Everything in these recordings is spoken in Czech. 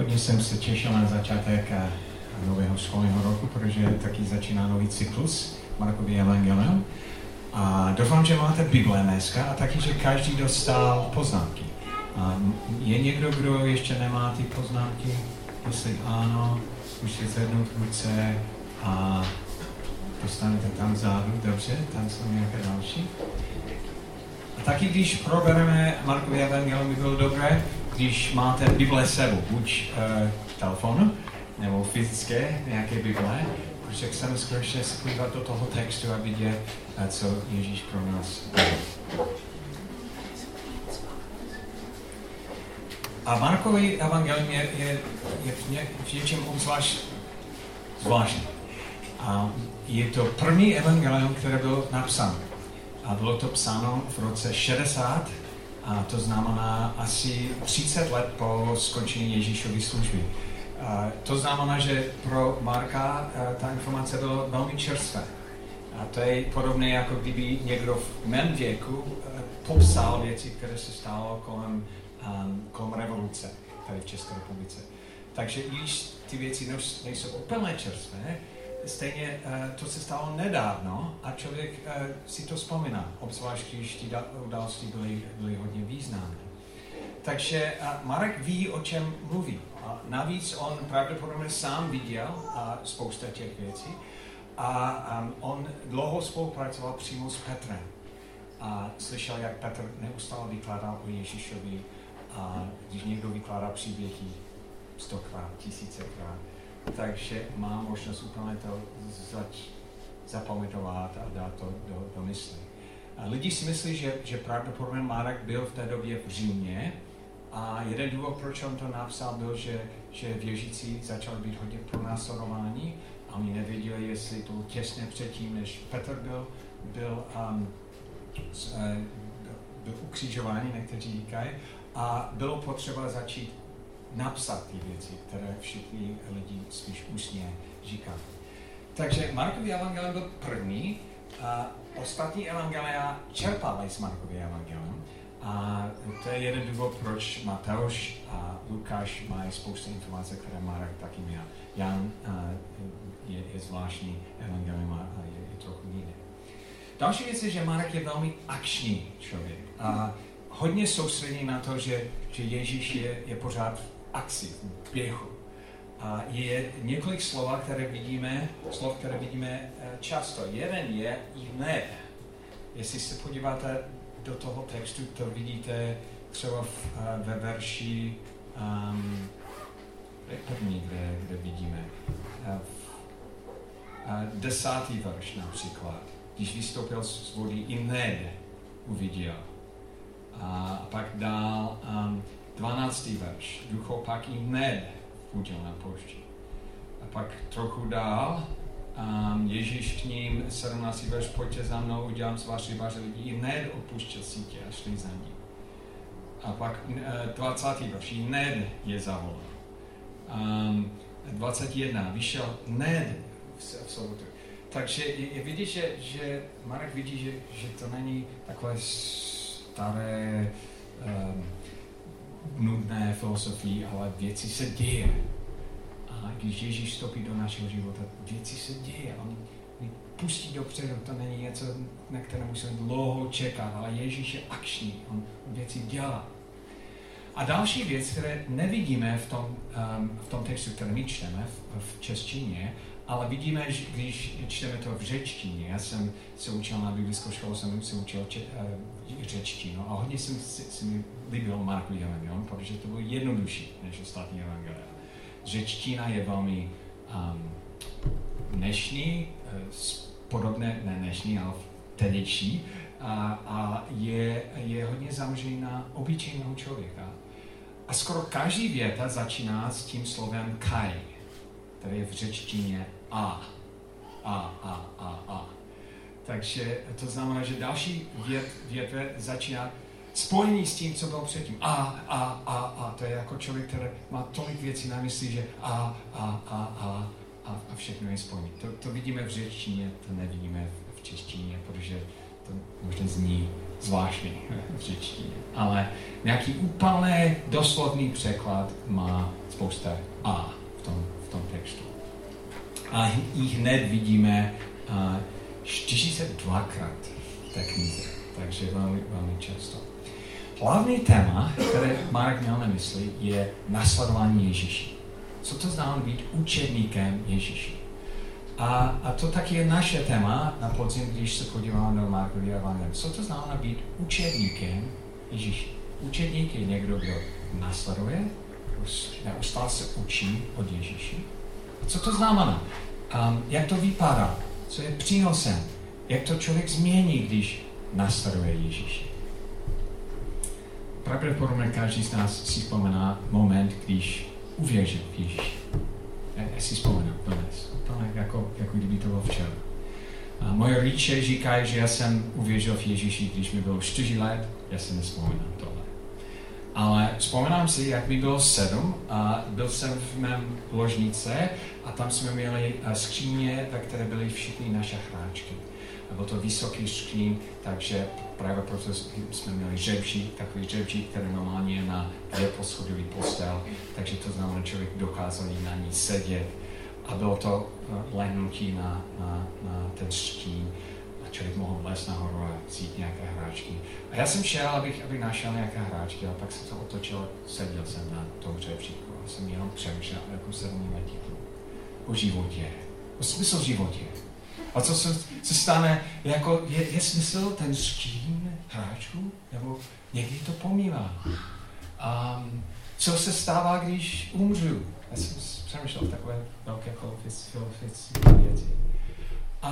Hodně jsem se těšil na začátek eh, nového školního roku, protože taky začíná nový cyklus Markový evangelium. A doufám, že máte Bible dneska a taky, že každý dostal poznámky. A je někdo, kdo ještě nemá ty poznámky? Jestli ano, můžete zvednout ruce a dostanete tam vzadu, dobře, tam jsou nějaké další. A taky, když probereme Markově evangelium, by bylo dobré, když máte Bible sebou, buď uh, telefonu, nebo fyzické nějaké Bible, protože chceme skutečně se podívat do toho textu a vidět, uh, co Ježíš pro nás A Markový evangelium je, je, je v, ně, v něčem obzvlášť zvláštní. A je to první evangelium, které bylo napsáno. A bylo to psáno v roce 60 a to znamená asi 30 let po skončení Ježíšovy služby. A to znamená, že pro Marka ta informace byla velmi čerstvé. A to je podobné, jako kdyby někdo v mém věku popsal věci, které se stalo kolem, um, kolem revoluce tady v České republice. Takže když ty věci nejsou úplně čerstvé, stejně uh, to se stalo nedávno a člověk uh, si to vzpomíná, obzvlášť když ty události byly, byly hodně významné. Takže Marek ví, o čem mluví. A navíc on pravděpodobně sám viděl uh, spousta těch věcí a um, on dlouho spolupracoval přímo s Petrem. A slyšel, jak Petr neustále vykládal o Ježíšovi a když někdo vykládá příběhy stokrát, tisícekrát, takže má možnost úplně to zač, zapamatovat a dát to do, do mysli. A lidi si myslí, že, že pravděpodobně Marek byl v té době v Římě a jeden důvod, proč on to napsal, byl, že, že věřící začali být hodně pronásledováni a oni nevěděli, jestli to bylo těsně předtím, než Petr byl, byl, um, z, uh, byl ukřižování, někteří říkají, a bylo potřeba začít napsat ty věci, které všichni lidi spíš ústně říkají. Takže Markový evangelium byl první, a ostatní evangelia čerpali z Markový evangelium. A to je jeden důvod, proč Mateusz a Lukáš mají spoustu informací, které Marek taky měl. Jan je, je zvláštní evangelium a je, je trochu jiný. Další věc je, že Marek je velmi akční člověk. A hodně soustředí na to, že, že Ježíš je, je pořád akci, v běhu. A je několik slov, které vidíme, slov, které vidíme eh, často. Jeden je hned. Jestli se podíváte do toho textu, to vidíte třeba uh, ve verši um, první, kde, kde vidíme. Uh, desátý verš například. Když vystoupil z vody, i hned uviděl. A pak dál um, 12. verš. Duch pak i hned budil na poušti. A pak trochu dál, um, Ježíš k ním, 17. verš, pojďte za mnou, udělám z vás rybáře lidí, i hned opustil sítě a šli za ním. A pak uh, 20. verš, i hned je zavolal. Um, 21. Vyšel hned v, v sobotu. Takže vidět, že, že Marek vidí, že, že to není takové staré um, nudné filosofii, ale věci se děje. A když Ježíš vstoupí do našeho života, věci se děje. On pustí dopředu, to není něco, na které musíme dlouho čekat, ale Ježíš je akční, on věci dělá. A další věc, které nevidíme v tom, um, v tom textu, který my čteme v, v češtině, ale vidíme, že když čteme to v řečtině, já jsem se učil na biblickou školu, jsem se učil če, uh, řečtinu a hodně jsem si, si mi líbil Markový evangelium, protože to bylo jednodušší než ostatní evangelia. Řečtina je velmi um, dnešní, uh, podobné, ne dnešní, ale tehdejší, a, a je, je hodně zaměřený na obyčejného člověka. A skoro každý věta začíná s tím slovem kai, které je v řečtině a. A, a, a, a. Takže to znamená, že další vět, větve začíná spojení s tím, co bylo předtím. A, a, a, a. To je jako člověk, který má tolik věcí na mysli, že a, a, a, a, a, a všechno je spojené. To, to vidíme v řečtině, to nevidíme v, v češtině, protože to možná zní zvláštní v řečtině. Ale nějaký úplný doslovný překlad má spousta A v tom, v tom textu. A i hned vidíme 42krát v té knize, takže velmi, velmi často. Hlavní téma, které Marek měl na mysli, je nasledování Ježíši. Co to znamená být učedníkem Ježíši? A, a to taky je naše téma na podzim, když se podíváme do Markovy Evangelium. Co to znamená být učedníkem Ježíši? Učedník je někdo, kdo nasleduje, neustále se učí od Ježíši. A co to znamená? Um, jak to vypadá? Co je přínosem? Jak to člověk změní, když nasleduje Ježíši? Pravděpodobně každý z nás si vzpomíná moment, když uvěřil v Ježíši. Já, já si vzpomínám dnes. Úplně jako, jako kdyby to bylo včera. A moje rodiče říkají, že já jsem uvěřil v Ježíši, když mi bylo 4 let, já si nespomínám tohle. Ale vzpomínám si, jak mi bylo sedm a byl jsem v mém ložnice a tam jsme měli eh, skříně, ve které byly všechny naše hráčky. Byl to vysoký skříň, takže právě proto jsme měli žebřík, takový žebřík, který normálně je na poschodový postel, takže to znamená, že člověk dokázal na ní sedět. A bylo to eh, lehnutí na, na, na ten skříň a člověk mohl vlézt nahoru a vzít nějaké hráčky. A já jsem šel, abych, abych našel nějaké hráčky, a pak jsem to otočil, seděl jsem na tom žebříku a jsem jenom přemýšlel, jako sedmiletý o životě, o smysl životě. A co se, se stane, jako je, je smysl ten skřín hráčů, nebo někdy to pomývá. A co se stává, když umřu? Já jsem přemýšlel takové velké filozofické věci. A,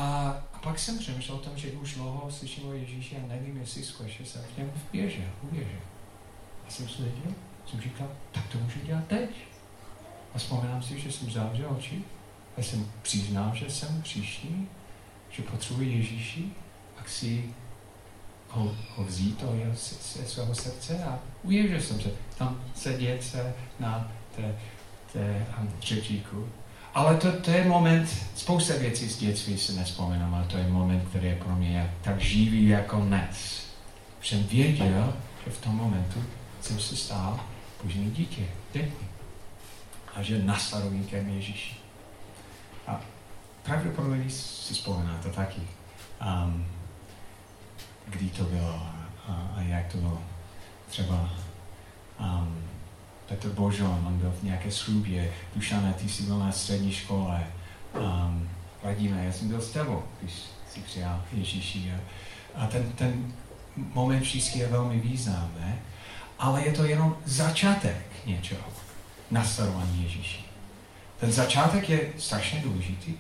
a pak jsem přemýšlel o tom, že už dlouho slyším o Ježíši a nevím, jestli skutečně jsem v něm věřil, uvěřil. A jsem se věděl, jsem říkal, tak to můžu dělat teď. A vzpomínám si, že jsem zavřel oči a jsem přiznal, že jsem příští že potřebuje Ježíši a chci ho, ho vzít do jeho, se svého srdce a uvěřil jsem se tam sedět se na té, té řečíku. Ale to, to je moment, spousta věcí z dětství se nespomínám, ale to je moment, který je pro mě tak živý jako dnes. Jsem věděl, že v tom momentu jsem se stál boží dítě, dětmi. A že nasledovníkem Ježíši. A pravděpodobně si vzpomínáte taky, um, kdy to bylo a, a jak to bylo. Třeba um, Petr Božon, on byl v nějaké slubě, Dušané, ty jsi byl na střední škole, um, Radíme, já jsem byl s tebou, když si přijal Ježíši. A ten, ten moment vždycky je velmi významný, ale je to jenom začátek něčeho, nasledování Ježíši. Ten začátek je strašně důležitý,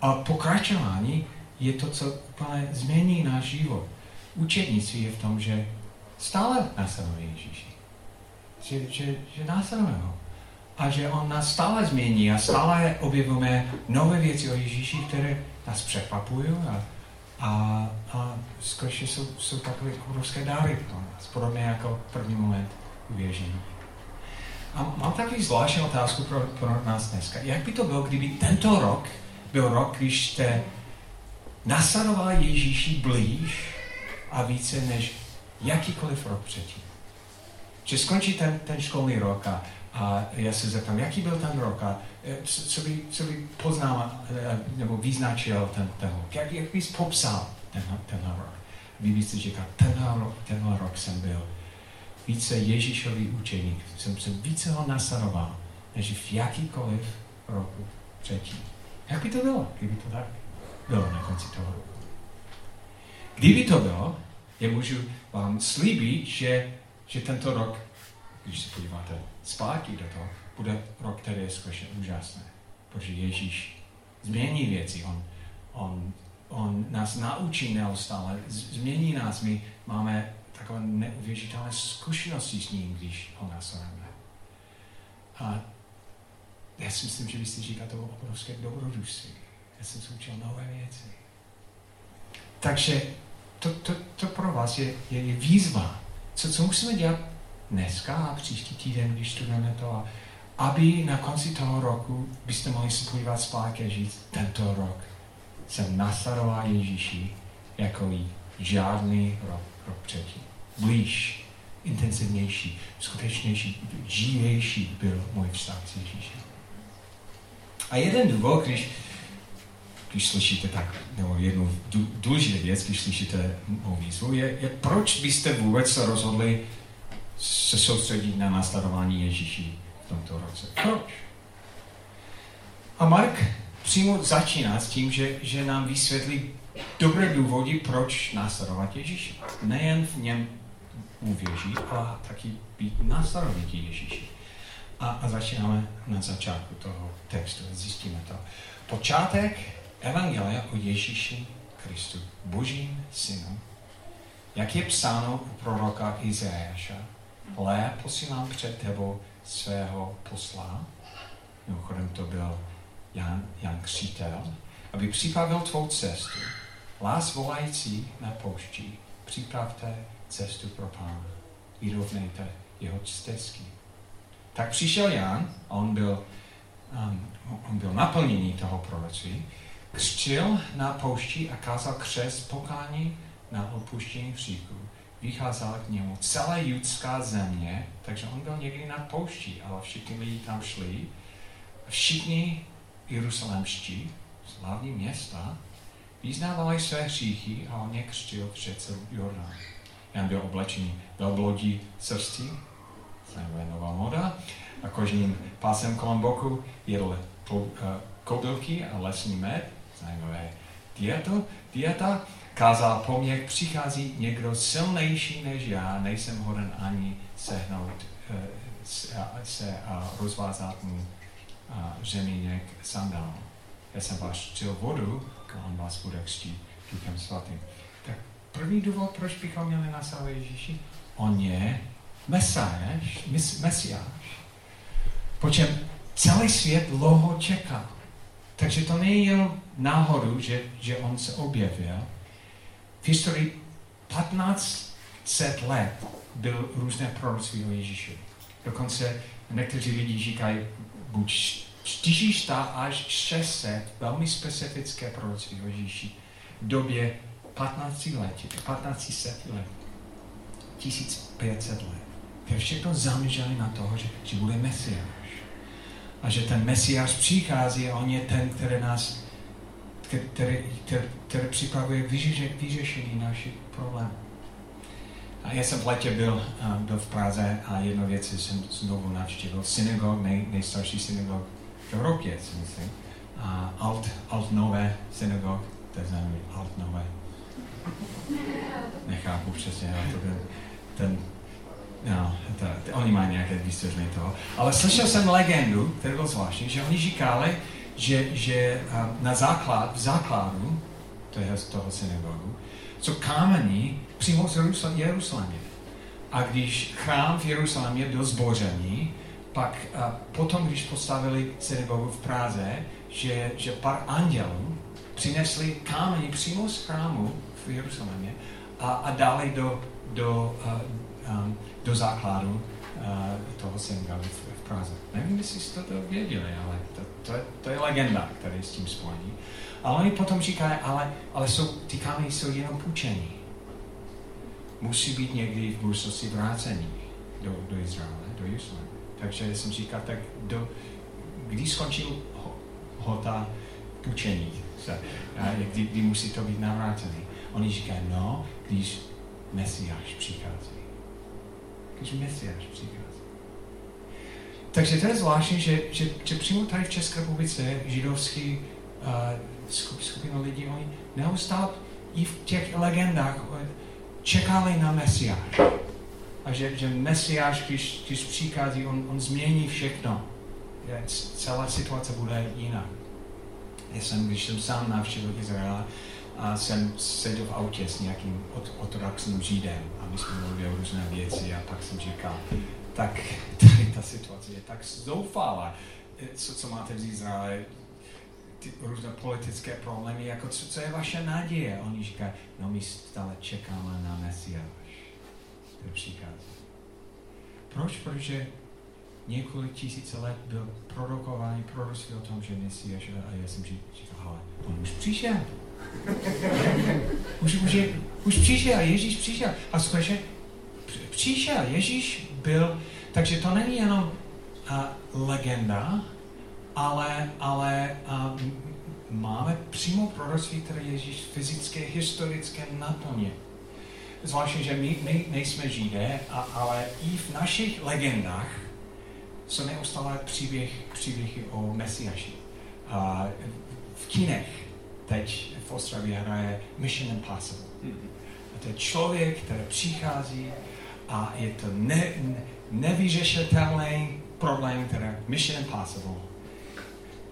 a pokračování je to, co úplně změní náš život. Učednictví je v tom, že stále následujeme Ježíši. Že, že, že následujeme ho. A že on nás stále změní a stále objevujeme nové věci o Ježíši, které nás překvapují a, a, a skutečně jsou, jsou takové obrovské dáry pro nás, podobně jako první moment uvěření. A mám takový zvláštní otázku pro, pro nás dneska. Jak by to bylo, kdyby tento rok byl rok, když jste nasadoval Ježíši blíž a více než jakýkoliv rok předtím. Že skončí ten, ten školní rok a, a já se zeptám, jaký byl ten rok a e, co by, co by poznal e, nebo vyznačil ten, ten rok, jak, jak bys popsal ten, ten rok. Vy byste říkal, tenhle rok, tenhle rok jsem byl více Ježíšový učeník, jsem se více ho nasadoval, než v jakýkoliv roku předtím. Jak by to bylo, kdyby to tak bylo na konci toho roku? Kdyby to bylo, já můžu vám slíbit, že, že tento rok, když se podíváte zpátky do toho, bude rok, který je skutečně úžasný. Protože Ježíš změní věci. On, on, on nás naučí neustále, změní nás. My máme takové neuvěřitelné zkušenosti s ním, když ho následujeme. A já si myslím, že byste říkal, to bylo obrovské dobrodružství. Já jsem se učil nové věci. Takže to, to, to pro vás je, je, je výzva. Co, co musíme dělat dneska a příští týden, když studujeme to, a aby na konci toho roku byste mohli se podívat zpátky a říct, tento rok jsem nasledoval Ježíši jako žádný rok, rok předtím. Blíž, intenzivnější, skutečnější, živější byl můj vztah s Ježíšem. A jeden důvod, když, když slyšíte tak, nebo jednu důležitou věc, když slyšíte mou výzvu, je, je, proč byste vůbec se rozhodli se soustředit na následování Ježíši v tomto roce. Proč? A Mark přímo začíná s tím, že, že nám vysvětlí dobré důvody, proč následovat Ježíše. Nejen v něm uvěřit, ale taky být následovníky Ježíše. A, a začínáme na začátku toho textu, zjistíme to. Počátek Evangelia o Ježíši Kristu, Božím synu, jak je psáno u proroka Izajáša, Lé posílám před tebou svého posla. Mimochodem to byl Jan, Jan Křítel, aby připravil tvou cestu. Lás volající na poušti, připravte cestu pro pána. Vyrovnejte jeho stezky. Tak přišel Jan, a on byl, um, on byl naplněný toho proroctví, křtil na poušti a kázal křest pokání na opuštění hříchů vycházela k němu celá judská země, takže on byl někdy na poušti, ale všichni lidi tam šli. Všichni jeruzalemští, slavní města, vyznávali své hříchy a on je křtil v řece Jordán. Jan byl oblečený oblodí srstí, zajímavá nová moda, a koženým pásem kolem boku jedl eh, kobylky a lesní med, zajímavé dieto, dieta, kázal po mně, přichází někdo silnější než já, nejsem hoden ani sehnout eh, se a rozvázat mu řemínek sandál. Já jsem vás čil vodu, a on vás bude křtít duchem svatým. Tak první důvod, proč bychom měli následovat Ježíši, on je Mesáš, Mesiáš. Po čem celý svět dlouho čekal. Takže to není jen náhodou, že, že on se objevil, v historii 1500 let byl různé proroctví o Ježíši. Dokonce někteří lidi říkají buď 400 až 600 velmi specifické proroctví o Ježíši v době 15 let, 1500 let, 1500 let. Je všechno zaměřili na to, že, že bude Mesiáš. A že ten Mesiáš přichází a on je ten, který nás který, který, který připravuje vyřešení, vyřešení našich problémů. A já jsem v letě byl, byl v Praze a jednu věc jsem znovu navštívil. Synagog, nej, nejstarší synagog v Evropě, si myslím. A Alt, Alt Nové synagog, to je Alt Nové. Nechápu přesně, ale to byl ten No, to, to, oni mají nějaké vysvětlení toho. Ale slyšel jsem legendu, který byl zvláštní, že oni říkali, že, že na základ, v základu toho, toho synagogu, co kámení přímo z Jeruzalémě. A když chrám v Jeruzalémě byl zbořený, pak a potom, když postavili synagogu v Praze, že, že pár andělů přinesli kámení přímo z chrámu v Jeruzalémě a, a dali do, do, uh, um, do základu uh, toho synagogu v, v Praze. Nevím, jestli jste to věděli, ale to, to, je, to je legenda, který s tím spojí. Ale oni potom říkají, ale, ale jsou, ty kameny jsou jenom půjčení. Musí být někdy v budoucnosti vrácení do, do Izraele, do Jeruzaléma. Takže jsem říkal, tak do, kdy skončil ho, hota půjčení, kdy, kdy musí to být navrácený. Oni říkají, no, když Mesiáš přichází. Když Mesiáš přichází. Takže to je zvláštní, že, že, že přímo tady v České republice židovský uh, skupina lidí, oni neustále i v těch legendách eh, čekali na Mesiáš. A že, že Mesiáš, když, když přichází, on, on změní všechno. Je, celá situace bude jiná. Já jsem, když jsem sám navštívil Izrael, a jsem seděl v autě s nějakým ortodoxním židem a my jsme mluvili o různé věci a pak jsem říkal, tak tady ta situace je tak zoufalá. Co, co máte v Izraeli, ty různé politické problémy, jako co, co je vaše naděje? Oni říkají, no my stále čekáme na Mesiáš, který přichází. Proč? Protože několik tisíce let byl produkovaný proroctví o tom, že Mesiáš, a já jsem říkal, ale on už přišel. už, už, je, už přišel, Ježíš přišel. A skutečně přišel, Ježíš byl, takže to není jenom uh, legenda, ale, ale uh, máme přímo proroctví, které Ježíš fyzické, historické naplně. Zvláště, že my, my nejsme židé, a, ale i v našich legendách jsou neustále příběh, příběhy o Mesiaši. A v kinech teď v Ostravě hraje Mission Impossible. A to je člověk, který přichází a je to ne, nevyřešitelný problém, který Mission Impossible.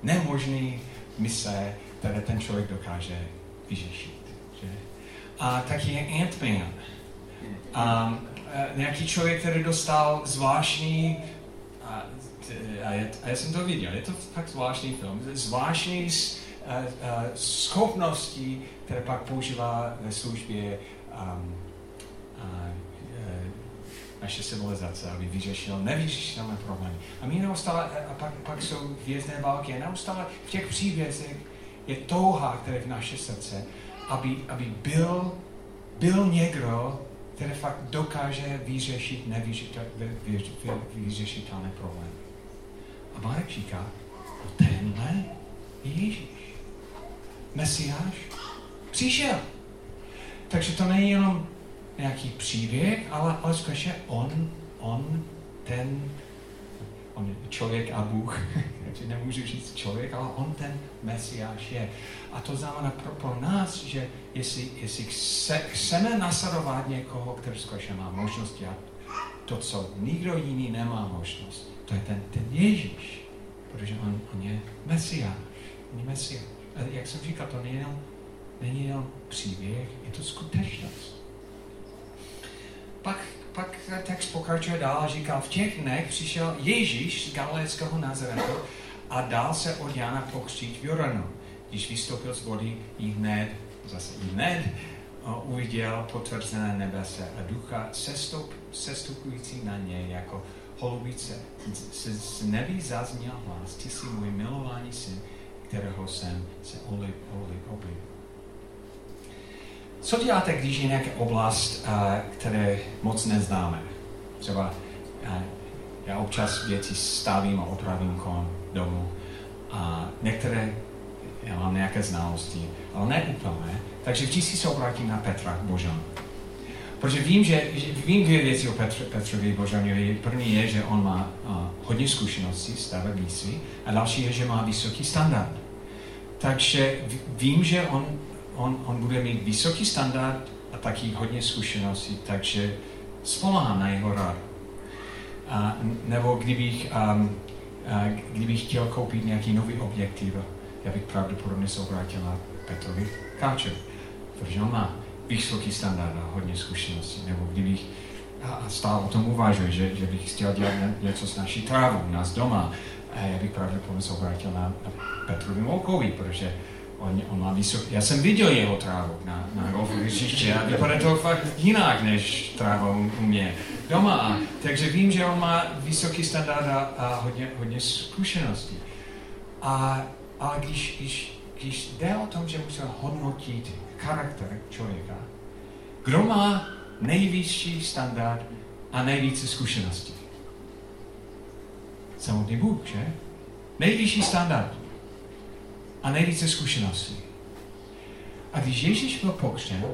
Nemožný mise, které ten člověk dokáže vyřešit. Že? A taky je Ant-Man. Um, nějaký člověk, který dostal zvláštní a, a, je, a já jsem to viděl, je to fakt zvláštní film, zvláštní a, a, schopnosti, které pak používá ve službě um, naše civilizace, aby vyřešil nevyřešitelné problémy. A my neustále, a pak, pak jsou vězné války, a neustále v těch příbězech je touha, která je v naše srdce, aby, aby byl, byl někdo, který fakt dokáže vyřešit nevyřešitelné problémy. A Marek říká, no tenhle je Ježíš. Mesiáš přišel. Takže to není jenom nějaký příběh, ale, ale skutečně on, on, ten, on je člověk a Bůh, takže nemůžu říct člověk, ale on ten Mesiáš je. A to znamená pro, pro nás, že jestli, jestli chce, chceme nasledovat někoho, který skutečně má možnost dělat to, co nikdo jiný nemá možnost, to je ten, ten Ježíš, protože on, on je Mesiáš. On je Mesiáš. A jak jsem říkal, to není jenom, není jenom příběh, je to skutečnost pak, pak text pokračuje dál a říká, v těch dnech přišel Ježíš z Galilejského Nazaretu a dal se od Jana pokřtít v Jordanu. Když vystoupil z vody, i hned, zase i hned, uviděl potvrzené nebese a ducha sestup, sestupující na něj jako holubice. Z, z nebi zazněl hlas, ty jsi můj milovaný syn, kterého jsem se olib, oblíbil. Co děláte, když je nějaká oblast, uh, které moc neznáme? Třeba uh, já občas věci stavím a opravím kolem domu a některé já mám nějaké znalosti, ale ne úplně. Takže vždycky se obrátím na Petra Božan. Protože vím, že, vím dvě věci o Petr, Petrovi Božanovi. První je, že on má uh, hodně zkušeností stavebnictví a další je, že má vysoký standard. Takže vím, že on on, on bude mít vysoký standard a taky hodně zkušeností, takže spolehám na jeho rád. A, nebo kdybych, um, a, kdybych chtěl koupit nějaký nový objektiv, já bych pravděpodobně se obrátil na Petrovi Káčevi, protože on má vysoký standard a hodně zkušeností. Nebo kdybych a stále o tom uvažuji, že, že bych chtěl dělat něco s naší trávou, nás doma, a já bych pravděpodobně se obrátil na, na Petrovi Molkovi, protože On, on má vysoký, já jsem viděl jeho trávu na, na golfu hřiště a vypadá to fakt jinak než tráva u, u mě doma. Takže vím, že on má vysoký standard a, a hodně, hodně zkušeností. A, ale když, když, když jde o tom, že musel hodnotit charakter člověka, kdo má nejvyšší standard a nejvíce zkušeností? Samotný Bůh, že? Nejvyšší standard a nejvíce zkušeností. A když Ježíš byl pokřtěn,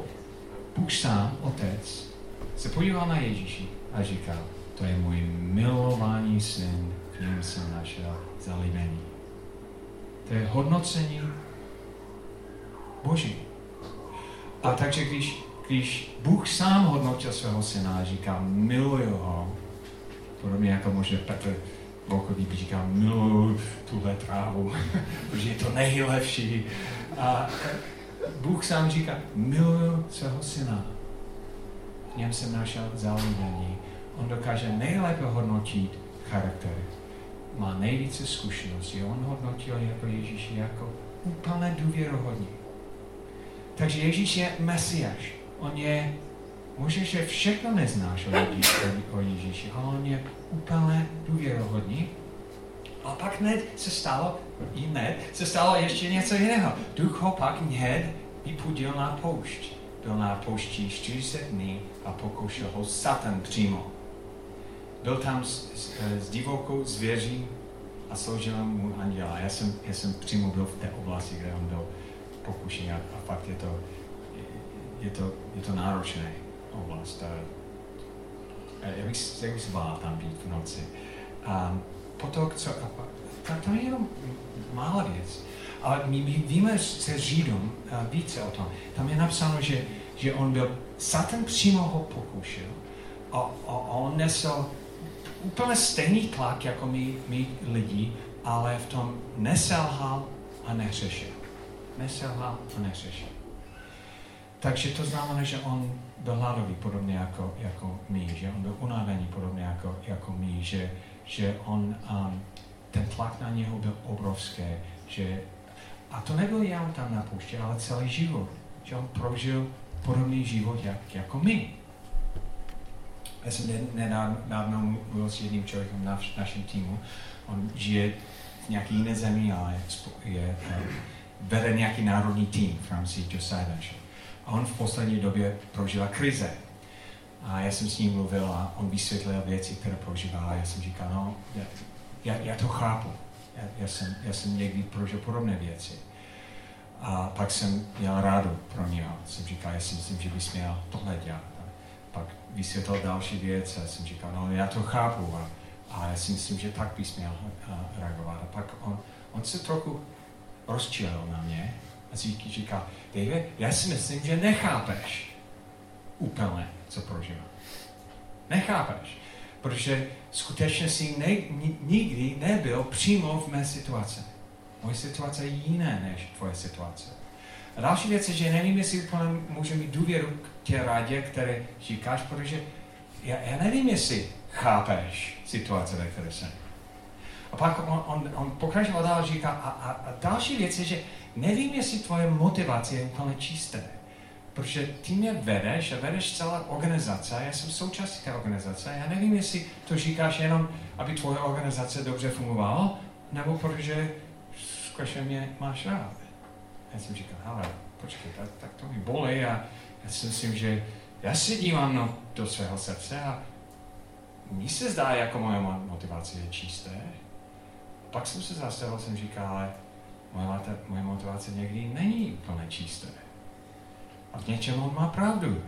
Bůh sám, Otec, se podíval na Ježíši a říkal, to je můj milovaný syn, v něm jsem našel zalíbení. To je hodnocení Boží. A takže když, když Bůh sám hodnotil svého syna a říkal, miluju ho, podobně jako možná Petr Bokový by říkal, miluju tuhle trávu, protože je to nejlepší. A Bůh sám říká, miluju svého syna. V něm jsem našel zalíbení. On dokáže nejlépe hodnotit charakter. Má nejvíce zkušeností. On hodnotil jako Ježíši jako úplně důvěrohodný. Takže Ježíš je Mesiáš. On je Možná, že všechno neznáš o Ježíši, o Ježíši, ale on je úplně důvěrohodný. A pak hned se stalo, i hned se stalo ještě něco jiného. Duch ho pak hned vypudil na poušť. Byl na poušti 40 dní a pokoušel ho Satan přímo. Byl tam s, s, s divokou zvěří a sloužil mu anděla. Já jsem, já jsem přímo byl v té oblasti, kde on byl pokušený a, a fakt je to, je to, je to náročné oblast. A, já bych, jak bych bál tam být v noci. A potom, co, a, to je jenom mála věc. Ale my víme se Židům více o tom. Tam je napsáno, že, že on byl, Satan přímo ho pokušil a, a, a on nesl úplně stejný tlak jako my, my lidi, ale v tom neselhal a neřešil. Neselhal a neřešil. Takže to znamená, že on byl hladový podobně jako, jako my, že on byl unavený podobně jako, jako my, že, že on, um, ten tlak na něho byl obrovský, že a to nebyl jen tam na pouště, ale celý život. Že on prožil podobný život jak, jako my. Já jsem nedávno mluvil s jedním člověkem na našem týmu. On žije v nějaké jiné zemi, ale je, je, vede nějaký národní tým v rámci Josiah A on v poslední době prožila krize. A já jsem s ním mluvil a on vysvětlil věci, které prožívá. A já jsem říkal, no, já, já to chápu. Já, já, jsem, já jsem někdy prožil podobné věci. A pak jsem měl rádu pro něho. Jsem říkal, já si myslím, že bys měl tohle dělat. A pak vysvětlil další věc a jsem říkal, no já to chápu a, a já si myslím, že tak bys měl reagovat. A pak on, on se trochu rozčilil na mě a říká, David, já si myslím, že nechápeš úplně, co prožívám. Nechápeš, protože skutečně si ne, nikdy nebyl přímo v mé situaci. Moje situace je jiné než tvoje situace. A další věc je, že nevím, jestli úplně můžu mít důvěru k tě rádě, které říkáš, protože já, já nevím, jestli chápeš situace, ve které jsem. A pak on, on, on pokračoval dál říká, a, a, a další věc je, že nevím, jestli tvoje motivace je úplně čisté. Protože ty mě vedeš a vedeš celá organizace, já jsem součástí té organizace, já nevím, jestli to říkáš jenom, aby tvoje organizace dobře fungovala, nebo protože skutečně mě máš rád. Já jsem říkal, ale počkej, tak, tak to mi bolí a já si myslím, že já si dívám no, do svého srdce a mně se zdá, jako moje motivace je čisté. Pak jsem se zastavil, jsem říkal, ale moje, moje motivace někdy není úplně čisté. A v něčem on má pravdu.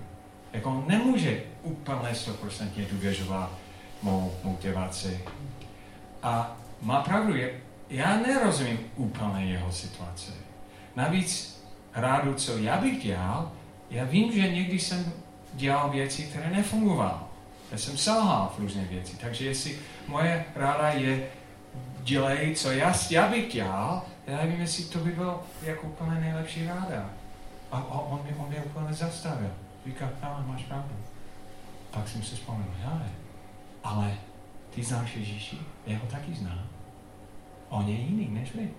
Jako on nemůže úplně 100% důvěřovat mou motivaci. A má pravdu, já nerozumím úplně jeho situaci. Navíc rádu, co já bych dělal, já vím, že někdy jsem dělal věci, které nefungovaly. Já jsem selhal v různé věci. Takže jestli moje ráda je dělej, co já, já bych dělal, já nevím, jestli to by bylo jako úplně nejlepší ráda. A, a on, mě, on mě úplně zastavil. Říká, ale máš pravdu. Pak jsem si vzpomněl, ale, ale ty znáš Ježíši, já ho taky znám. On je jiný než my.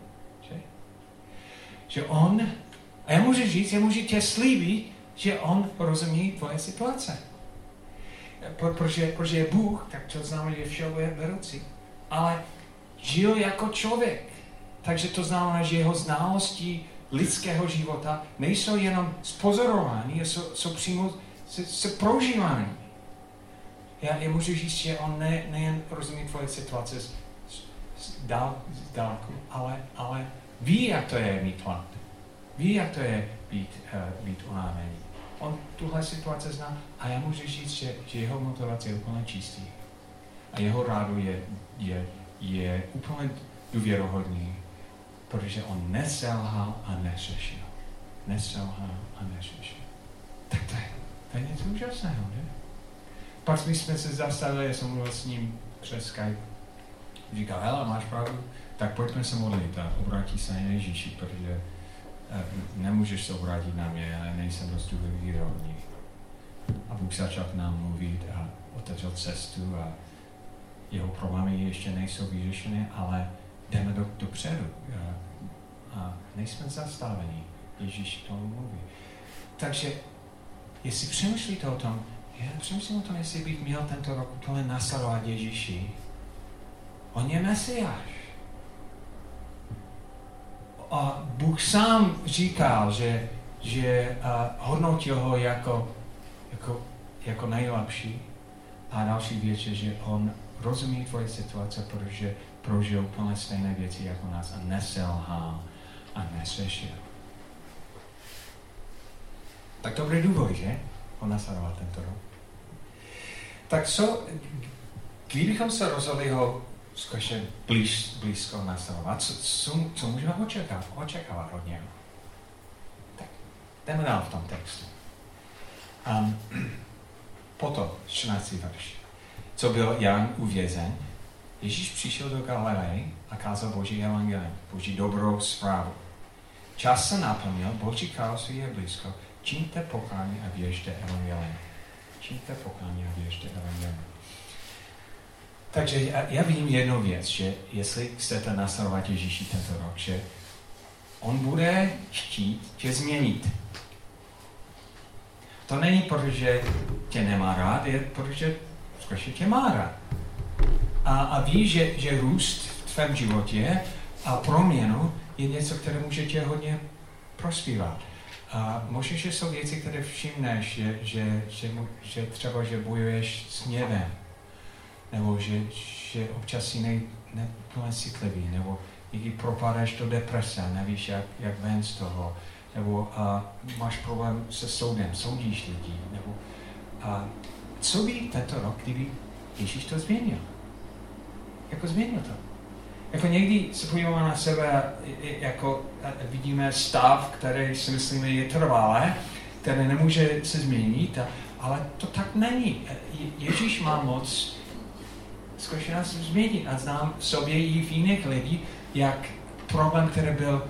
Že? že on, a já můžu říct, já můžu tě slíbit, že on rozumí tvoje situace. Pro, protože, protože je Bůh, tak to znamená, že všeho je vedoucí. Ale žil jako člověk. Takže to znamená, že jeho znalosti lidského života nejsou jenom spozorovány, jsou, jsou přímo se, se prožívány. Já, já můžu říct, že on ne, nejen rozumí tvoje situace z, z, dál, z dálku, ale, ale ví, jak to je mít hlad. Ví, jak to je být, uh, být unávený. On tuhle situaci zná a já můžu říct, že, že jeho motivace je úplně čistý. A jeho rádu je, je, je úplně důvěrohodný protože on neselhal a neřešil. Neselhal a neřešil. Tak to je, to je něco úžasného, ne? Pak my jsme se zastavili, já jsem mluvil s ním přes Skype. Říkal, hele, máš pravdu, tak pojďme se modlit a obrátí se na Ježíši, protože eh, nemůžeš se obrátit na mě, já nejsem dost důvěryhodný. A Bůh začal k nám mluvit a otevřel cestu a jeho problémy ještě nejsou vyřešené, ale jdeme do, dopředu a nejsme zastaveni. Ježíš to mluví. Takže, jestli přemýšlíte o tom, já přemýšlím o tom, jestli bych měl tento rok úplně nasledovat Ježíši. On je Mesiáš. A Bůh sám říkal, že, že uh, hodnotil ho jako, jako, jako nejlepší. A další věc je, že on rozumí tvoje situace, protože prožil úplně stejné věci jako nás a neselhal a nesešel. Tak dobrý důvod, že? On nasledoval tento rok. Tak co, kdybychom se rozhodli ho skutečně blíž, blízko nasledovat, co, co, co můžeme očekávat, očekávat od něho? Tak, jdeme dál v tom textu. Um, potom, 14. verš. Co byl Jan uvězen, Ježíš přišel do Galileje a kázal Boží evangelium, Boží dobrou zprávu. Čas se naplnil, Boží království je blízko, čiňte pokání a věřte evangelium. Čiňte pokání a věřte evangelium. Takže já, já vím jednu věc, že jestli chcete nasledovat Ježíši tento rok, že on bude chtít tě změnit. To není proto, že tě nemá rád, je protože skutečně tě má rád. A, a ví, že, že růst v tvém životě a proměnu je něco, které může tě hodně prospívat. A možná, že jsou věci, které všimneš, že, že, že, že třeba, že bojuješ s hněvem, nebo že, že občas si nej, neplně citlivý, nebo někdy propadáš do deprese, nevíš, jak, jak ven z toho, nebo a, máš problém se soudem, soudíš lidi, nebo a, co by tento rok, kdyby Ježíš to změnil? Jako změnil to. Jako někdy se podíváme na sebe, jako vidíme stav, který si myslíme je trvalé, který nemůže se změnit, ale to tak není. Ježíš má moc skutečně nás změnit a znám v sobě i v jiných lidí, jak problém, který byl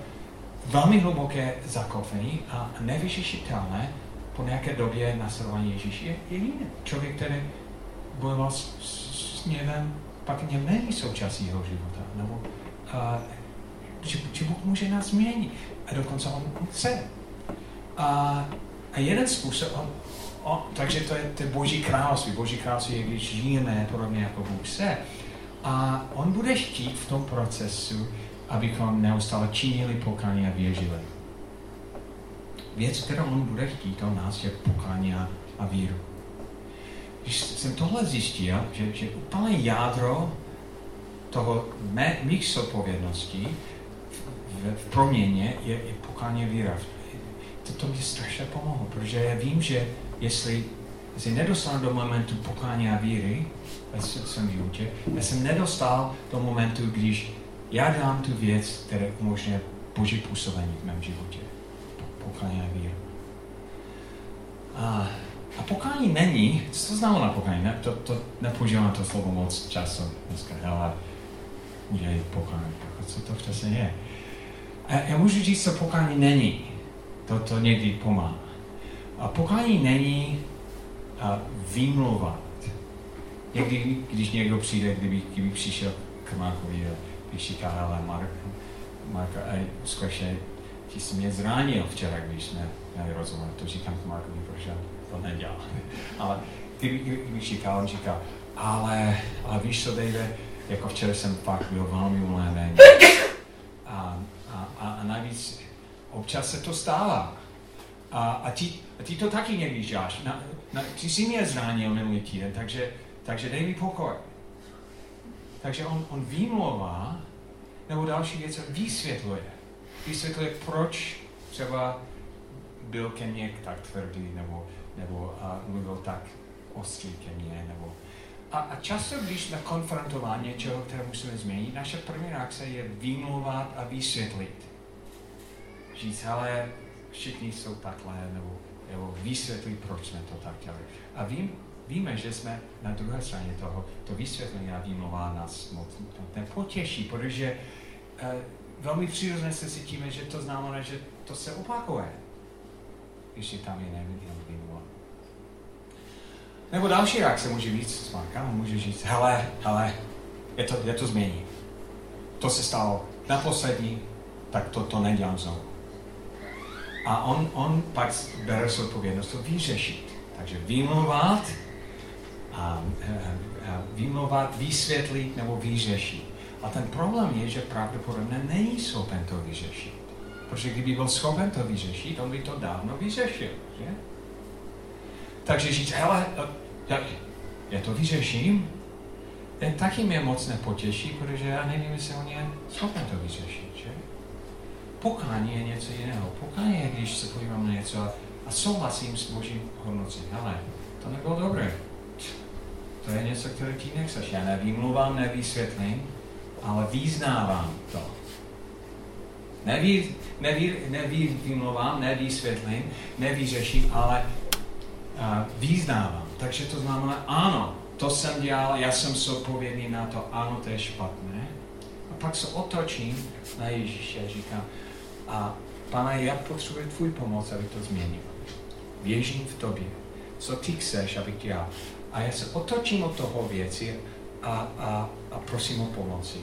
velmi hluboké zakoupený a nevyřešitelné, po nějaké době nasledování Ježíše je, je jiný. Člověk, který bojoval s, s, s něvem, pak něm není součástí jeho života. Nebo, a, že, že Bůh může nás změnit. A dokonce on chce. A, a jeden způsob, on, on, takže to je, je Boží království. Boží království je, když žijeme podobně jako Bůh chce. A on bude chtít v tom procesu, abychom neustále činili pokání a věřili. Věc, kterou on bude chtít od nás, je pokání a, víru když jsem tohle zjistil, že, že úplně jádro toho mé, mých zodpovědností v, v proměně je, je pokání víra. To, to mě strašně pomohlo, protože já vím, že jestli se nedostal do momentu pokání a víry ve svém životě, já jsem nedostal do momentu, když já dám tu věc, která umožňuje Boží působení v mém životě. Pokání a víru. A a pokání není, co to znamená pokání? Ne, to, to nepoužívám to slovo moc času dneska, ale udělej pokání. Co to přesně je? A já můžu říct, co pokání není. To, to někdy pomáhá. A pokání není a výmluvat. Někdy, když někdo přijde, kdyby, kdyby přišel k Markovi a když říká, ale Mark, Mark, skutečně, ty jsi mě zranil včera, když jsme měli rozhovor. To říkám k Markovi, protože to nedělá. Ale kdyby, kdyby říkal, on říká, ale, ale víš co, Dave, jako včera jsem fakt byl velmi unavený. A, a, a, a navíc občas se to stává. A, a, ty, a ty to taky někdy děláš. Na, na, ty jsi mě zranil minulý týden, takže, takže dej mi pokoj. Takže on, on výmlouvá, nebo další věc vysvětluje. Vysvětluje, proč třeba byl ke mně tak tvrdý, nebo nebo a mluvil tak ostrý ke mně, nebo a, a často, když jsme konfrontování něčeho, které musíme změnit, naše první reakce je vymlouvat a vysvětlit. Říct, ale všichni jsou takhle, nebo, nebo vysvětlit, proč jsme to tak dělali. A vím, víme, že jsme na druhé straně toho, to vysvětlení a výmluva nás moc nepotěší, protože uh, velmi přirozeně se cítíme, že to znamená, že to se opakuje, když je tam jiné výmluva. Nebo další reakce může být smárka, může říct, hele, hele, je to, je to změní. To se stalo na poslední, tak to, to nedělám znovu. A on, on pak bere odpovědnost to vyřešit. Takže vymluvat, a, a, a vymluvat, vysvětlit nebo vyřešit. A ten problém je, že pravděpodobně není schopen to vyřešit. Protože kdyby byl schopen to vyřešit, on by to dávno vyřešil, že? Takže říct, hele, já, já to vyřeším, ten taky mě moc nepotěší, protože já nevím, jestli on je schopen to vyřešit, že? Pokání je něco jiného. Pokání je, když se podívám na něco a, a souhlasím s Božím hodnocením. Ale to nebylo dobré. To je něco, které ti nechceš. Já nevýmluvám, nevysvětlím, ale význávám to. Neví, neví, nevýmluvám, nevysvětlím, nevyřeším, ale uh, význávám. Takže to znamená, ano, to jsem dělal, já jsem zodpovědný na to, ano, to je špatné. A pak se otočím na Ježíše a říkám, a pane, já potřebuji tvůj pomoc, aby to změnil. Věřím v tobě. Co ty chceš, abych dělal? A já se otočím od toho věci a, a, a prosím o pomoci.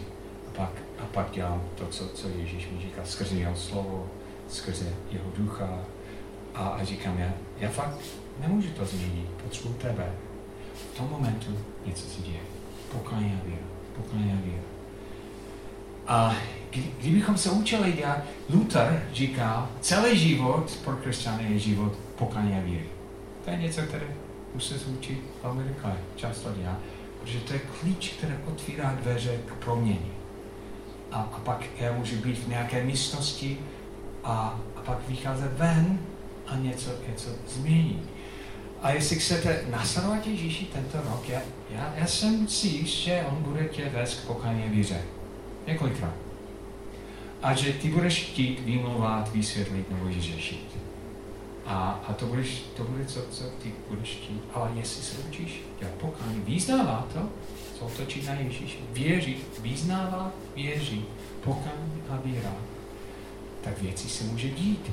A pak, a pak dělám to, co, co Ježíš mi říká, skrze jeho slovo, skrze jeho ducha. A, a říkám, já, já fakt nemůžu to změnit, potřebuji tebe. V tom momentu něco se děje. A víra. A víra. A kdybychom se učili dělat, Luther říká, celý život pro křesťany je život pokání a víry. To je něco, které musí se učit velmi rychle, často dělá, protože to je klíč, který otvírá dveře k proměně. A, a pak já můžu být v nějaké místnosti a, a pak vycházet ven a něco, něco změnit. A jestli chcete nasledovat Ježíši tento rok, já, já, já jsem si jist, že on bude tě vést k pokání víře. Několikrát. A že ty budeš chtít vymlouvat, vysvětlit nebo vyřešit. A, a to, budeš, to bude, co, co ty budeš chtít. Ale jestli se učíš dělat pokání, význává to, co otočí na Ježíše, věří, význává, věří, pokání a víra, tak věci se může dít.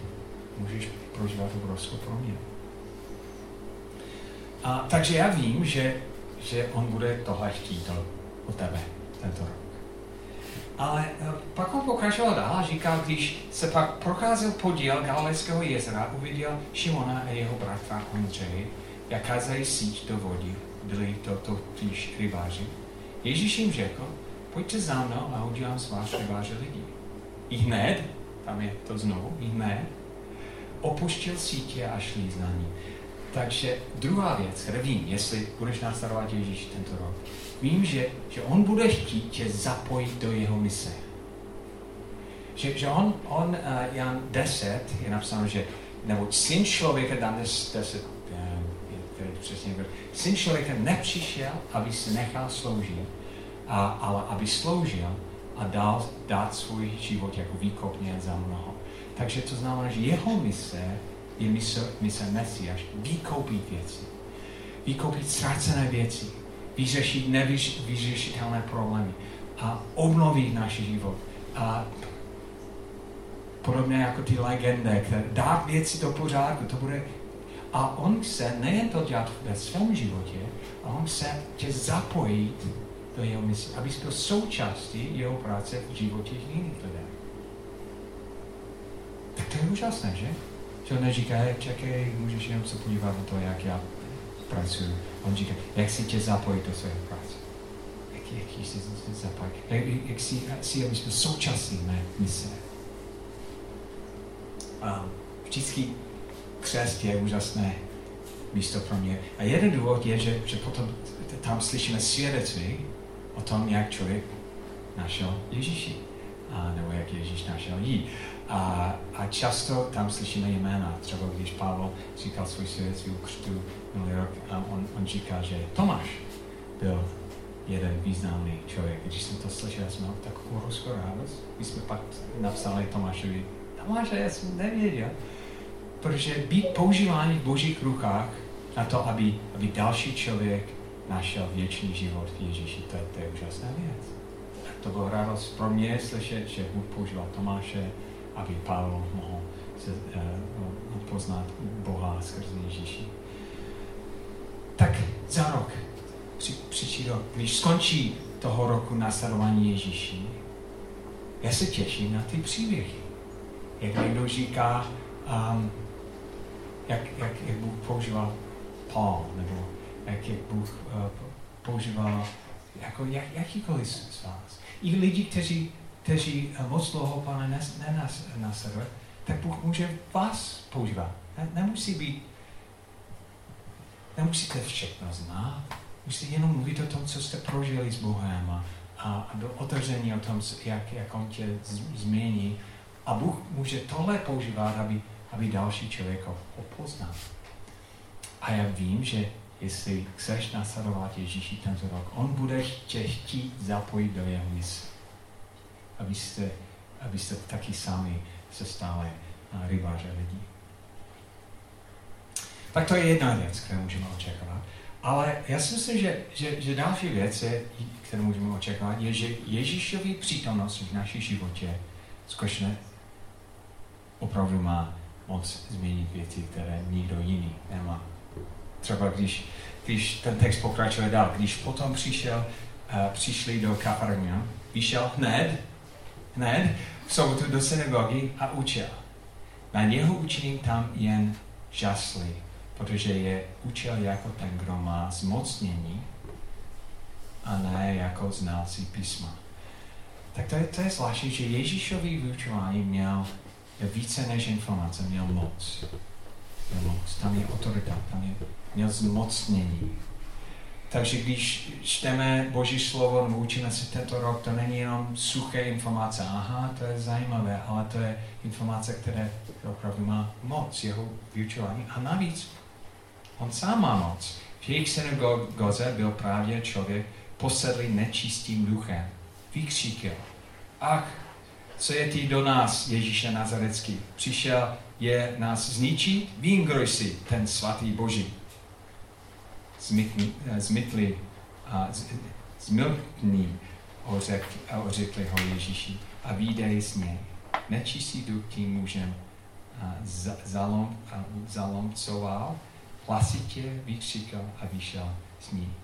Můžeš prožívat obrovskou proměnu. A, takže já vím, že, že on bude tohle chtít to, o tebe tento rok. Ale eh, pak on pokračoval dál a říkal, když se pak procházel podíl Galilejského jezera, uviděl Šimona a jeho bratra Ondřej, jak házejí síť do vody, byli to totiž rybáři. Ježíš jim řekl, pojďte za mnou a udělám z vás rybáře lidí. I hned, tam je to znovu, i hned, opuštil sítě a šli za ním. Takže druhá věc, které vím, jestli budeš následovat Ježíš tento rok, vím, že, že on bude chtít tě zapojit do jeho mise. Že, že on, on uh, Jan 10 je napsáno, že nebo syn člověka, Dan 10, přesně syn člověka nepřišel, aby se nechal sloužit, a, ale aby sloužil a dal dát svůj život jako výkopně za mnoho. Takže to znamená, že jeho mise je mise, mise Mesiáš. Vykoupit věci. Vykoupit ztracené věci. Vyřešit nevyřešitelné problémy. A obnovit náš život. A podobně jako ty legendy, které dát věci do pořádku, to bude a on chce nejen to dělat ve svém životě, ale on chce tě zapojit do jeho mise, abys byl součástí jeho práce v životě jiných lidí. Tak to je úžasné, že? Že on neříká, čekej, můžeš jenom se podívat na to, jak já pracuji. On říká, jak si tě zapojit do své práce. Jak, jak si zapojit. Jak, jak si, si aby jsme současní mé mise. A vždycky křest je úžasné místo pro mě. A jeden důvod je, že, že potom tam slyšíme svědectví o tom, jak člověk našel Ježíši. A, nebo jak Ježíš našel jí. A, a často tam slyšíme jména. Třeba když Pavel říkal svůj svědectví u křtu minulý rok, a on, on říkal, že Tomáš byl jeden významný člověk. Když jsem to slyšel, jsem měl takovou rozkou radost. My jsme pak napsali Tomášovi, Tomáš, já jsem nevěděl. Protože být používání v božích rukách na to, aby, aby další člověk našel věčný život v Ježíši, to je, to je úžasná věc. To bylo radost pro mě slyšet, že Bůh používal Tomáše, aby Pavel mohl se, uh, poznat Boha skrze Ježíši. Tak za rok, při, příští rok, když skončí toho roku následování Ježíši, já se těším na ty příběhy. Jak někdo říká, um, jak, jak, jak Bůh používal Paul, nebo jak, jak Bůh uh, používal jako jak, jakýkoliv z vás. I lidi, kteří kteří moc dlouho Pane nenásleduje, tak Bůh může vás používat. Ne, nemusí být, nemusíte všechno znát, musíte jenom mluvit o tom, co jste prožili s Bohem a, a do otevření o tom, jak, jak On tě změní. A Bůh může tohle používat, aby, aby další člověk ho poznal. A já vím, že jestli chceš nasledovat Ježíši tento rok, on bude tě chtít zapojit do jeho mysli. Abyste, abyste taky sami se stali rybáře lidí. Tak to je jedna věc, kterou můžeme očekávat. Ale já si myslím, že, že, že další věc, je, kterou můžeme očekávat, je, že Ježíšový přítomnost v naší životě skutečně opravdu má moc změnit věci, které nikdo jiný nemá. Třeba když, když ten text pokračuje dál, když potom přišel, uh, přišli do Kafarnia, vyšel hned, hned v sobotu do synagogy a učil. Na něho učení tam jen žasli, protože je učil jako ten, kdo má zmocnění a ne jako znalci písma. Tak to je, to je zvláštní, že Ježíšový vyučování měl více než informace, měl moc. Měl moc. Tam je autorita, tam je, měl zmocnění. Takže když čteme Boží slovo nebo učíme se tento rok, to není jenom suché informace. Aha, to je zajímavé, ale to je informace, které opravdu má moc, jeho vyučování. A navíc, on sám má moc. V jejich synagoze byl právě člověk posedlý nečistým duchem. Vykříkil, ach, co je ty do nás, Ježíše Nazarecký? Přišel je nás zničit? Vím, kdo jsi, ten svatý Boží. Zmytli a zmilkní ořekli ho Ježíši a výdej z něj. Nečistý duch tím mužem zalom, zalomcoval, hlasitě vykřikl a vyšel s ní.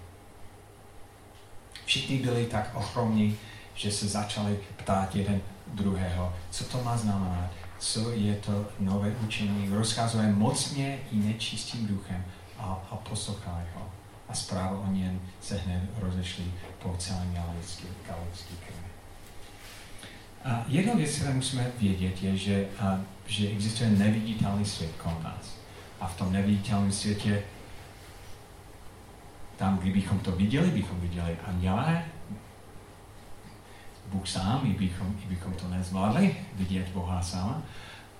Všichni byli tak ochromní, že se začali ptát jeden druhého, co to má znamenat, co je to nové učení. Rozkazuje mocně i nečistým duchem a, a poslouchali ho. A zpráva o něm se hned rozešly po celém galický, galický kraj. A jedna věc, kterou musíme vědět, je, že, a, že existuje neviditelný svět kolem nás. A v tom neviditelném světě, tam, kdybychom to viděli, bychom viděli anděle, Bůh sám, i bychom, i bychom to nezvládli, vidět Boha sama,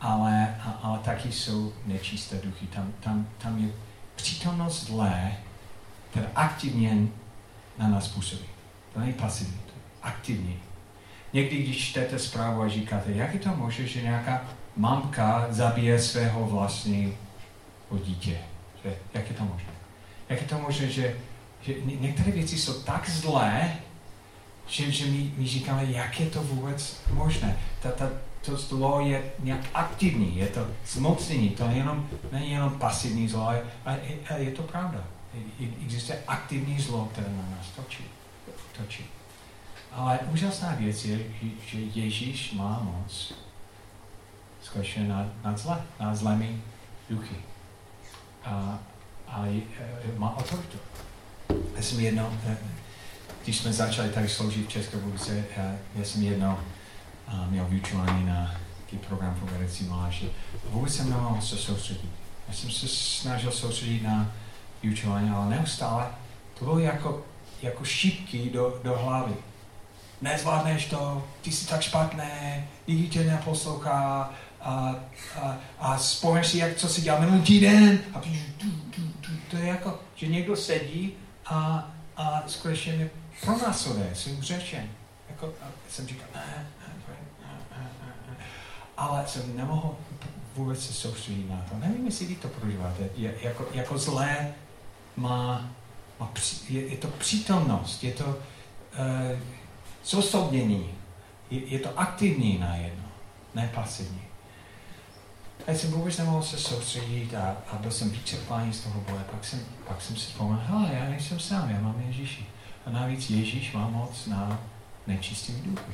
ale, ale taky jsou nečisté duchy. Tam, tam, tam je přítomnost zlé, která aktivně na nás působí. To není pasivní, to je aktivní. Někdy, když čtete zprávu a říkáte, jak je to možné, že nějaká mamka zabije svého vlastního dítě? Že, jak je to možné? Jak je to možné, že, že některé věci jsou tak zlé, že, že my, my říkáme, jak je to vůbec možné. Ta, ta, to zlo je nějak aktivní, je to zmocnění, to jenom, není jenom pasivní zlo, ale, ale je to pravda. Existuje aktivní zlo, které na nás točí. točí. Ale úžasná věc je, že Ježíš má moc skutečně nad, nad zle, nad zlemi duchy. A, a má autoritu. Já jsem jednou, eh, když jsme začali tady sloužit v České republice, já jsem jednou měl vyučování na program pro vedoucí mládeže. Vůbec jsem nemohl se soustředit. Já jsem se snažil soustředit na vyučování, ale neustále to bylo jako, jako šipky do, do hlavy. Nezvládneš to, ty jsi tak špatné, nikdy tě neposlouchá a, a, a vzpomeneš si, jak, co si dělal minulý týden a tu, to je jako, že někdo sedí a, a skutečně mě pronásleduje svým řečem. Jako, a jsem říkal, ne, ne, ne, ne, ale jsem nemohl vůbec se soustředit na to. Nevím, jestli vy to prožíváte. Je, jako, jako zlé má, má je, je to přítomnost, je to uh, zosobnění, je, je to aktivní najednou, ne pasivní. Já jsem vůbec nemohl se soustředit a, a byl jsem vyčerpaný z toho boje. Pak jsem, pak jsem si vzpomněl, já nejsem sám, já mám Ježíši. A navíc Ježíš má moc na nečistým duchy.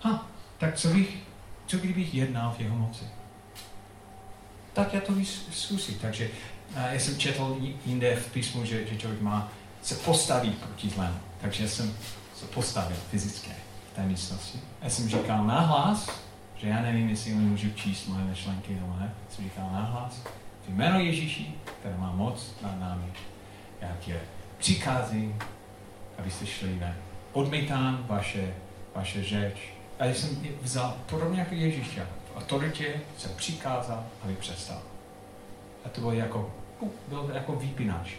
Ha, tak co, bych, co kdybych jednal v jeho moci? Tak já to zkusím. Takže já jsem četl jinde v písmu, že, že člověk má se postavit proti zlému. Takže jsem se postavil fyzicky. té místnosti. Já jsem říkal nahlas, že já nevím, jestli můžu číst moje myšlenky nebo ne. Jsem říkal nahlas, v jméno Ježíši, které má moc nad námi, já tě přikázím, abyste šli ven. Odmítám vaše, vaše řeč. A já jsem vzal, podobně jako Ježíš, v autoritě jsem přikázal, aby přestal. A to bylo jako, byl jako výpínáč.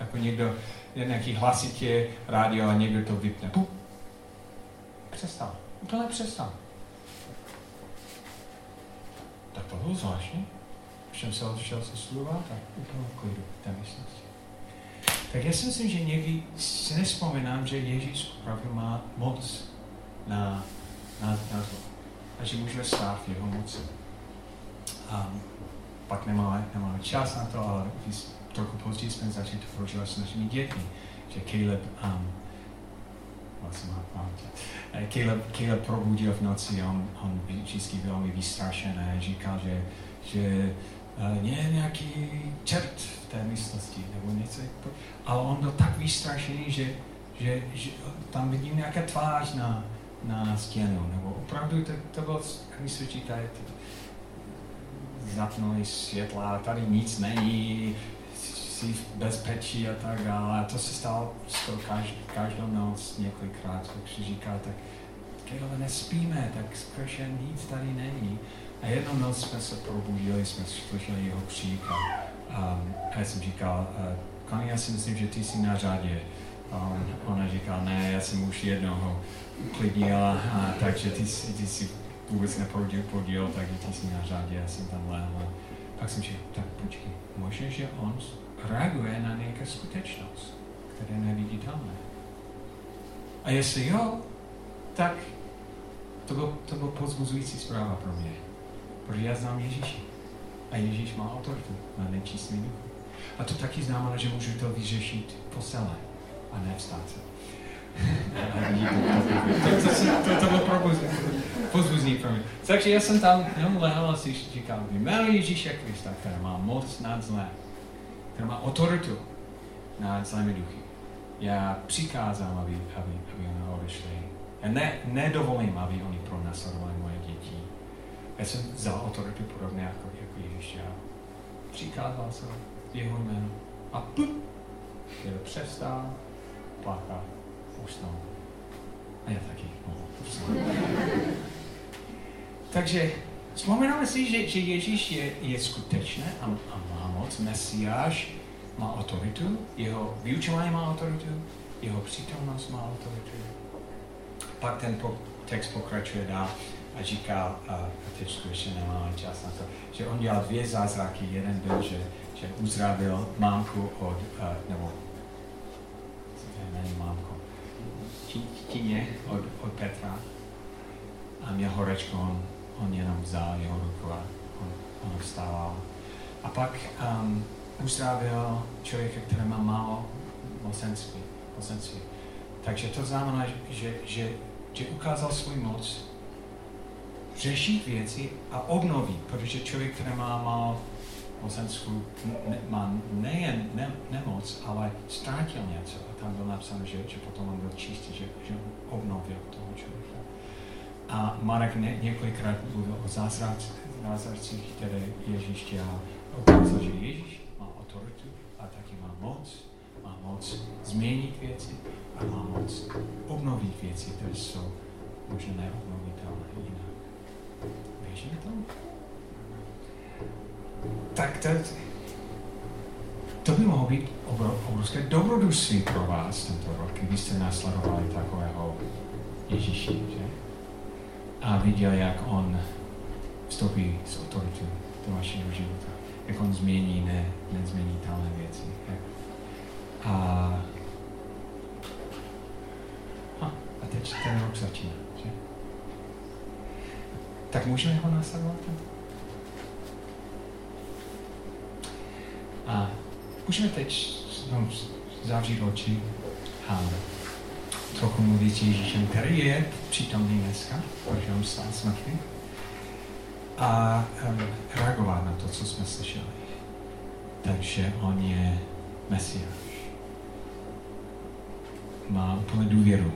Jako někdo, nějaký hlasitě rádio a někdo to vypne. Přestal. Úplně přestal. Tak to bylo zvláštní. Jsem se odešel se slova, tak úplně klidu té místnosti. Tak já si myslím, že někdy si nespomínám, že Ježíš opravdu má moc na, na, na to. A že můžeme stát v jeho moci. A pak nemáme, nemáme čas na to, ale trochu později jsme začali to prožívat s našimi dětmi, že Caleb, um, vlastně eh, Caleb, Caleb probudil v noci, on, on vždycky velmi vystrašený, říkal, že, že je nějaký čert v té místnosti, nebo něco. Ale on byl tak vystrašený, že, že, že tam vidím nějaká tvář na, na stěnu, nebo opravdu to, to bylo, jak se říká, zapnuli světla, tady nic není, jsi v bezpečí a tak dále. A to se stalo skoro každý, každou noc několikrát, tak si říká, tak Kejle, nespíme, tak skutečně nic tady není. A jednou noc jsme se probudili, jsme slyšeli jeho křík a, a, a já jsem říkal, Kani, já si myslím, že ty jsi na řadě. A on, ona říkala, ne, já jsem už jednoho uklidnila, a, takže ty, ty jsi vůbec neprodil podíl, takže ty jsi na řadě, já jsem tam lehl. Pak jsem říkal, tak počkej, možná, že on reaguje na nějakou skutečnost, která je neviditelná. A jestli jo, tak to byl, to byl pozbuzující zpráva pro mě. Protože já znám Ježíše. A Ježíš má autoritu na nečistý duch. A to taky znamená, že můžu to vyřešit po celé a ne vstát se. to, to, to, to, bylo pozbuzný pro mě. Takže já jsem tam jenom lehl a si říkal, jméno Ježíše Krista, který má moc nad zlé, který má autoritu nad zlými duchy. Já přikázám, aby, aby, aby oni odešli. Já ne, nedovolím, aby oni pronásledovali moje. Já jsem vzal autoritu podobně jako, jako Ježíš. Já přikázal jsem jeho jméno. A pum, je přestal plakat, usnul. A já taky mohl Takže vzpomínáme si, že, že Ježíš je, je skutečný a, a má moc, Mesiáš má autoritu, jeho vyučování má autoritu, jeho přítomnost má autoritu. Pak ten text pokračuje dál a říká, a teď skutečně nemáme čas na to, že on dělal dvě zázraky. Jeden byl, že, že uzdravil mámku od, uh, nebo není mámko, tíně od, od Petra a měl horečku, on, on jenom vzal jeho ruku a on, on vstával. A pak um, uzdravil člověka, který má málo mocenství. Takže to znamená, že, že, že ukázal svůj moc řešit věci a obnovit, protože člověk, který má málo mocenství, ne, má nejen ne, nemoc, ale ztrátil něco. A tam bylo napsáno, že, že potom on byl čistý, že, že obnovil toho člověka. A Marek ne, několikrát mluvil o zázracích, které Ježíš dělal. Ukázal, že Ježíš má autoritu a taky má moc. Má moc změnit věci a má moc obnovit věci, které jsou možná neobnovitelné jinak. Věříme tomu? Tak to, to by mohlo být obrovské dobrodružství pro vás tento rok, kdybyste následovali takového Ježíši, že? A viděl, jak on vstoupí s autoritou do vašeho života. Jak on změní ne, nezměnitelné věci. A, a teď ten rok začíná. Tak můžeme ho následovat? A můžeme teď no, zavřít oči a trochu mluvit s Ježíšem, který je přítomný dneska, protože on stál smrtný, a um, reagovat na to, co jsme slyšeli. Takže on je Mesiáš. Má úplně důvěru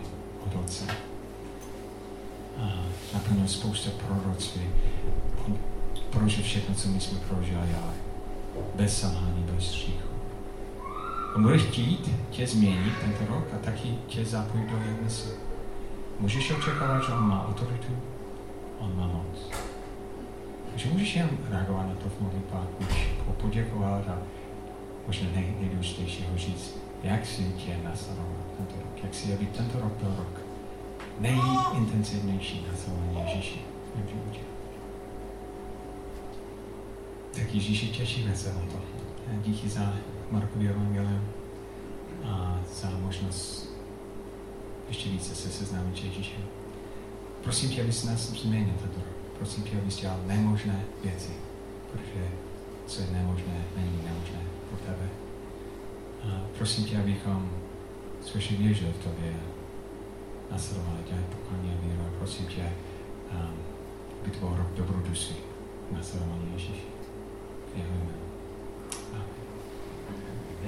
od Otce. A naplnil spousta proroctví. On prožil všechno, co my jsme prožili, ale bez selhání, bez hříchu. On bude chtít tě změnit tento rok a taky tě zapojit do jeho mysli. Můžeš očekávat, že on má autoritu, on má moc. Takže můžeš jen reagovat na to v modlitbách, můžeš poděkovat a možná nej, nejdůležitějšího říct, jak si tě nasledovat tento rok, jak si, aby tento rok byl rok nejintenzivnější nasledování Ježíši v životě. Tak Ježíši, těšíme se na to. Díky za Markový evangelium a za možnost ještě více se seznámit s Ježíšem. Prosím tě, abys nás změnil tento rok. Prosím tě, abys dělal nemožné věci, protože co je nemožné, není nemožné pro tebe. A prosím tě, abychom skutečně věřili v tobě nasledovali tě poklání a víru. A prosím tě, aby to byl rok dobroduší nasledování Ježíši. Jeho jméno.